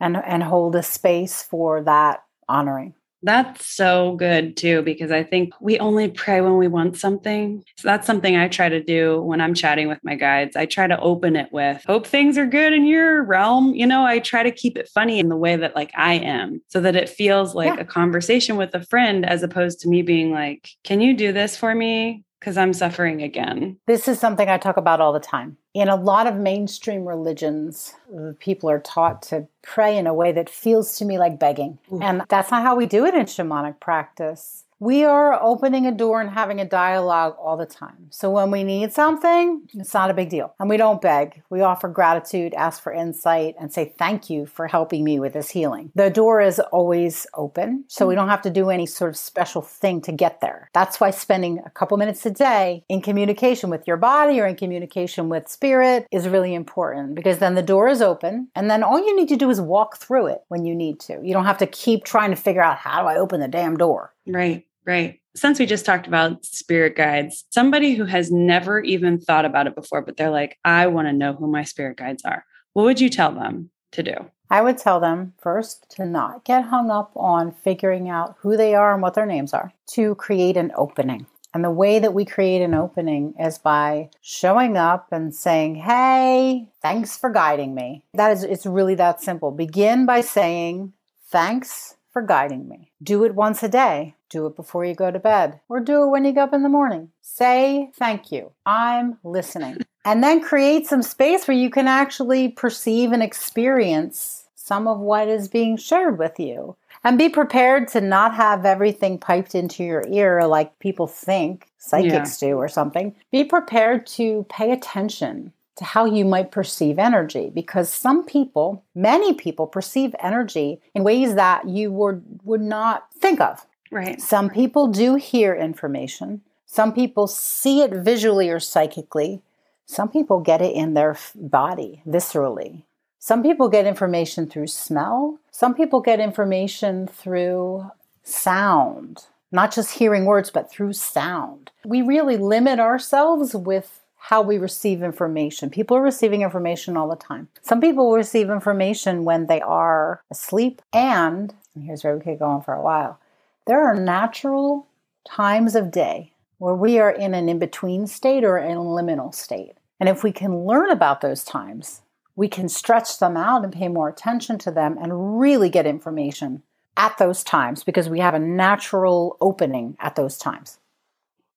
and, and hold a space for that honoring. That's so good too, because I think we only pray when we want something. So that's something I try to do when I'm chatting with my guides. I try to open it with hope things are good in your realm. You know, I try to keep it funny in the way that like I am so that it feels like yeah. a conversation with a friend as opposed to me being like, can you do this for me? Because I'm suffering again. This is something I talk about all the time. In a lot of mainstream religions, people are taught to pray in a way that feels to me like begging. Ooh. And that's not how we do it in shamanic practice. We are opening a door and having a dialogue all the time. So when we need something, it's not a big deal. And we don't beg. We offer gratitude, ask for insight, and say thank you for helping me with this healing. The door is always open, so we mm-hmm. don't have to do any sort of special thing to get there. That's why spending a couple minutes a day in communication with your body or in communication with spirit is really important because then the door is open and then all you need to do is walk through it when you need to. You don't have to keep trying to figure out how do I open the damn door. Right. Right. Since we just talked about spirit guides, somebody who has never even thought about it before, but they're like, I want to know who my spirit guides are. What would you tell them to do? I would tell them first to not get hung up on figuring out who they are and what their names are, to create an opening. And the way that we create an opening is by showing up and saying, Hey, thanks for guiding me. That is, it's really that simple. Begin by saying, Thanks for guiding me. Do it once a day. Do it before you go to bed or do it when you get up in the morning. Say thank you. I'm listening. and then create some space where you can actually perceive and experience some of what is being shared with you. And be prepared to not have everything piped into your ear like people think psychics yeah. do or something. Be prepared to pay attention to how you might perceive energy because some people, many people perceive energy in ways that you would would not think of. Right. Some people do hear information. Some people see it visually or psychically. Some people get it in their body, viscerally. Some people get information through smell. Some people get information through sound, not just hearing words, but through sound. We really limit ourselves with how we receive information. People are receiving information all the time. Some people receive information when they are asleep, and, and here's where we could go on for a while there are natural times of day where we are in an in between state or in a liminal state. And if we can learn about those times, we can stretch them out and pay more attention to them and really get information at those times because we have a natural opening at those times.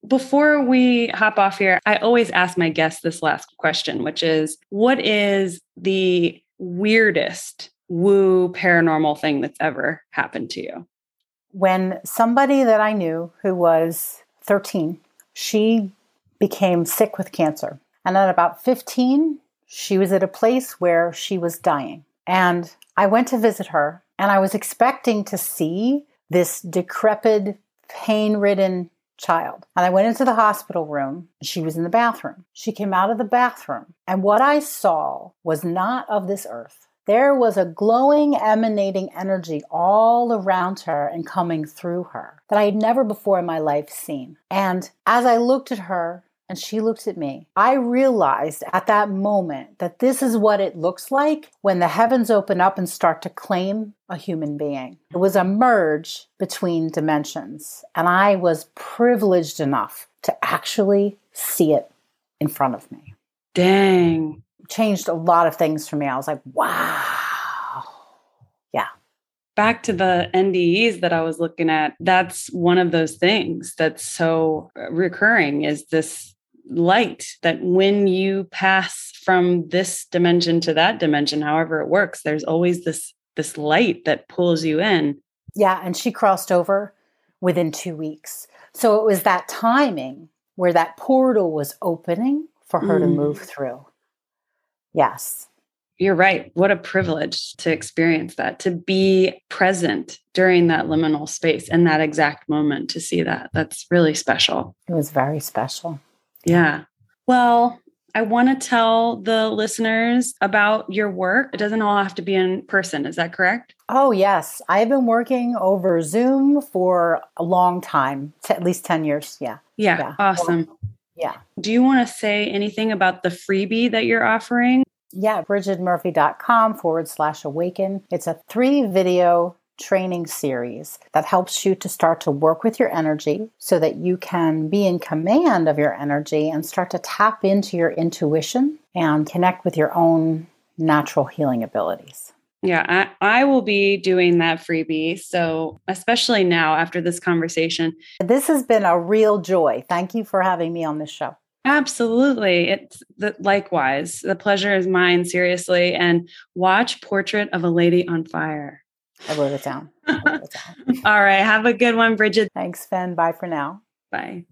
Before we hop off here, I always ask my guests this last question, which is what is the weirdest woo paranormal thing that's ever happened to you? When somebody that I knew who was 13, she became sick with cancer. And at about 15, she was at a place where she was dying. And I went to visit her, and I was expecting to see this decrepit, pain ridden child. And I went into the hospital room. She was in the bathroom. She came out of the bathroom, and what I saw was not of this earth. There was a glowing, emanating energy all around her and coming through her that I had never before in my life seen. And as I looked at her, and she looked at me. I realized at that moment that this is what it looks like when the heavens open up and start to claim a human being. It was a merge between dimensions, and I was privileged enough to actually see it in front of me. Dang. Changed a lot of things for me. I was like, wow. Yeah back to the NDEs that I was looking at, that's one of those things that's so recurring is this light that when you pass from this dimension to that dimension however it works there's always this this light that pulls you in yeah and she crossed over within 2 weeks so it was that timing where that portal was opening for her mm. to move through yes you're right. What a privilege to experience that, to be present during that liminal space and that exact moment to see that. That's really special. It was very special. Yeah. Well, I want to tell the listeners about your work. It doesn't all have to be in person. Is that correct? Oh, yes. I've been working over Zoom for a long time, at least 10 years. Yeah. Yeah. yeah. Awesome. Yeah. Do you want to say anything about the freebie that you're offering? Yeah, bridgetmurphy.com forward slash awaken. It's a three video training series that helps you to start to work with your energy so that you can be in command of your energy and start to tap into your intuition and connect with your own natural healing abilities. Yeah, I, I will be doing that freebie. So, especially now after this conversation. This has been a real joy. Thank you for having me on this show. Absolutely. It's the, likewise. The pleasure is mine, seriously. And watch Portrait of a Lady on Fire. I wrote it down. Wrote it down. All right. Have a good one, Bridget. Thanks, Fen. Bye for now. Bye.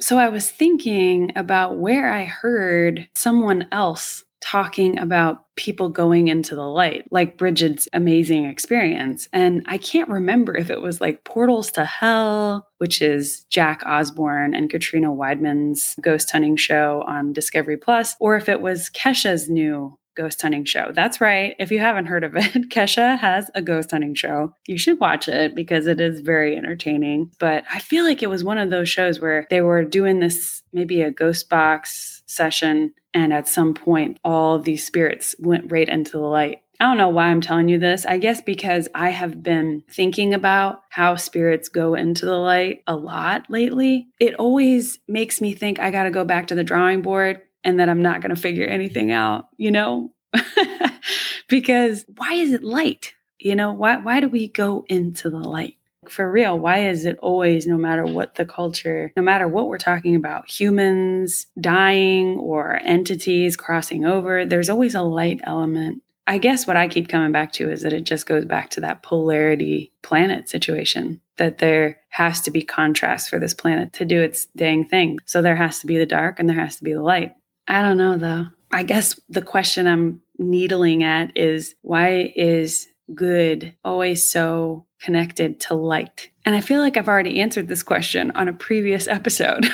So I was thinking about where I heard someone else talking about people going into the light, like Bridget's amazing experience. And I can't remember if it was like Portals to Hell, which is Jack Osbourne and Katrina Weidman's ghost hunting show on Discovery Plus, or if it was Kesha's new ghost hunting show. That's right. If you haven't heard of it, Kesha has a ghost hunting show. You should watch it because it is very entertaining. But I feel like it was one of those shows where they were doing this maybe a ghost box session and at some point all these spirits went right into the light I don't know why I'm telling you this. I guess because I have been thinking about how spirits go into the light a lot lately. It always makes me think I got to go back to the drawing board and that I'm not going to figure anything out, you know? because why is it light? You know, why why do we go into the light? For real, why is it always no matter what the culture, no matter what we're talking about, humans dying or entities crossing over, there's always a light element. I guess what I keep coming back to is that it just goes back to that polarity planet situation that there has to be contrast for this planet to do its dang thing. So there has to be the dark and there has to be the light. I don't know though. I guess the question I'm needling at is why is good always so connected to light? And I feel like I've already answered this question on a previous episode,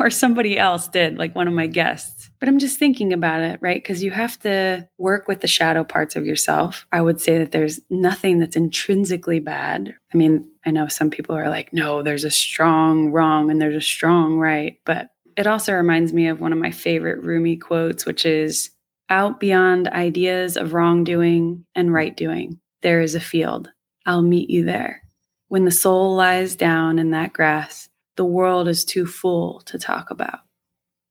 or somebody else did, like one of my guests. But I'm just thinking about it, right? Because you have to work with the shadow parts of yourself. I would say that there's nothing that's intrinsically bad. I mean, I know some people are like, no, there's a strong wrong and there's a strong right. But it also reminds me of one of my favorite Rumi quotes, which is out beyond ideas of wrongdoing and right doing, there is a field. I'll meet you there. When the soul lies down in that grass, the world is too full to talk about.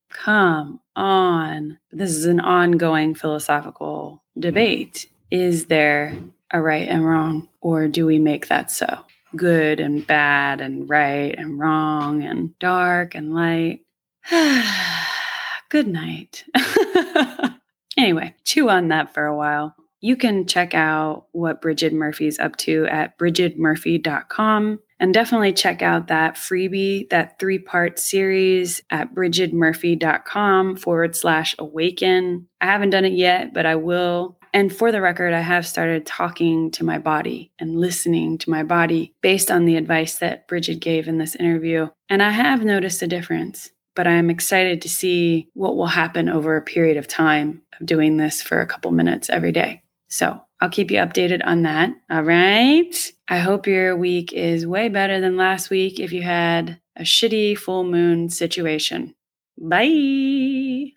Come on. This is an ongoing philosophical debate. Is there a right and wrong, or do we make that so? Good and bad, and right and wrong, and dark and light. Good night. anyway, chew on that for a while. You can check out what Bridget Murphy's up to at bridgetmurphy.com and definitely check out that freebie, that three part series at bridgetmurphy.com forward slash awaken. I haven't done it yet, but I will. And for the record, I have started talking to my body and listening to my body based on the advice that Bridget gave in this interview. And I have noticed a difference but I'm excited to see what will happen over a period of time of doing this for a couple minutes every day. So I'll keep you updated on that. All right. I hope your week is way better than last week if you had a shitty full moon situation. Bye.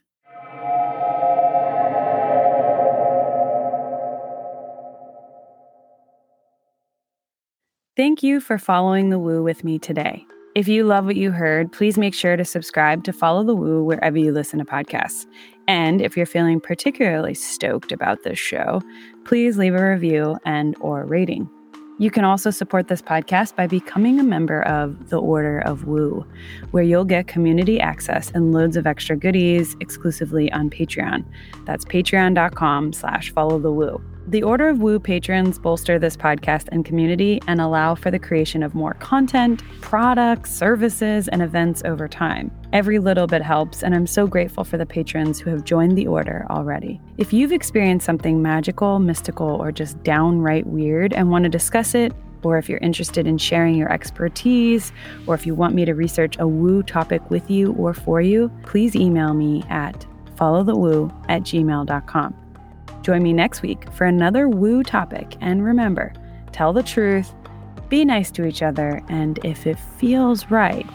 Thank you for following the woo with me today. If you love what you heard, please make sure to subscribe to Follow the Woo wherever you listen to podcasts. And if you're feeling particularly stoked about this show, please leave a review and or rating. You can also support this podcast by becoming a member of the Order of Woo, where you'll get community access and loads of extra goodies exclusively on Patreon. That's patreon.com slash follow the woo. The Order of Woo patrons bolster this podcast and community and allow for the creation of more content, products, services, and events over time. Every little bit helps, and I'm so grateful for the patrons who have joined the Order already. If you've experienced something magical, mystical, or just downright weird and want to discuss it, or if you're interested in sharing your expertise, or if you want me to research a woo topic with you or for you, please email me at followthewoo at gmail.com. Join me next week for another woo topic. And remember, tell the truth, be nice to each other, and if it feels right,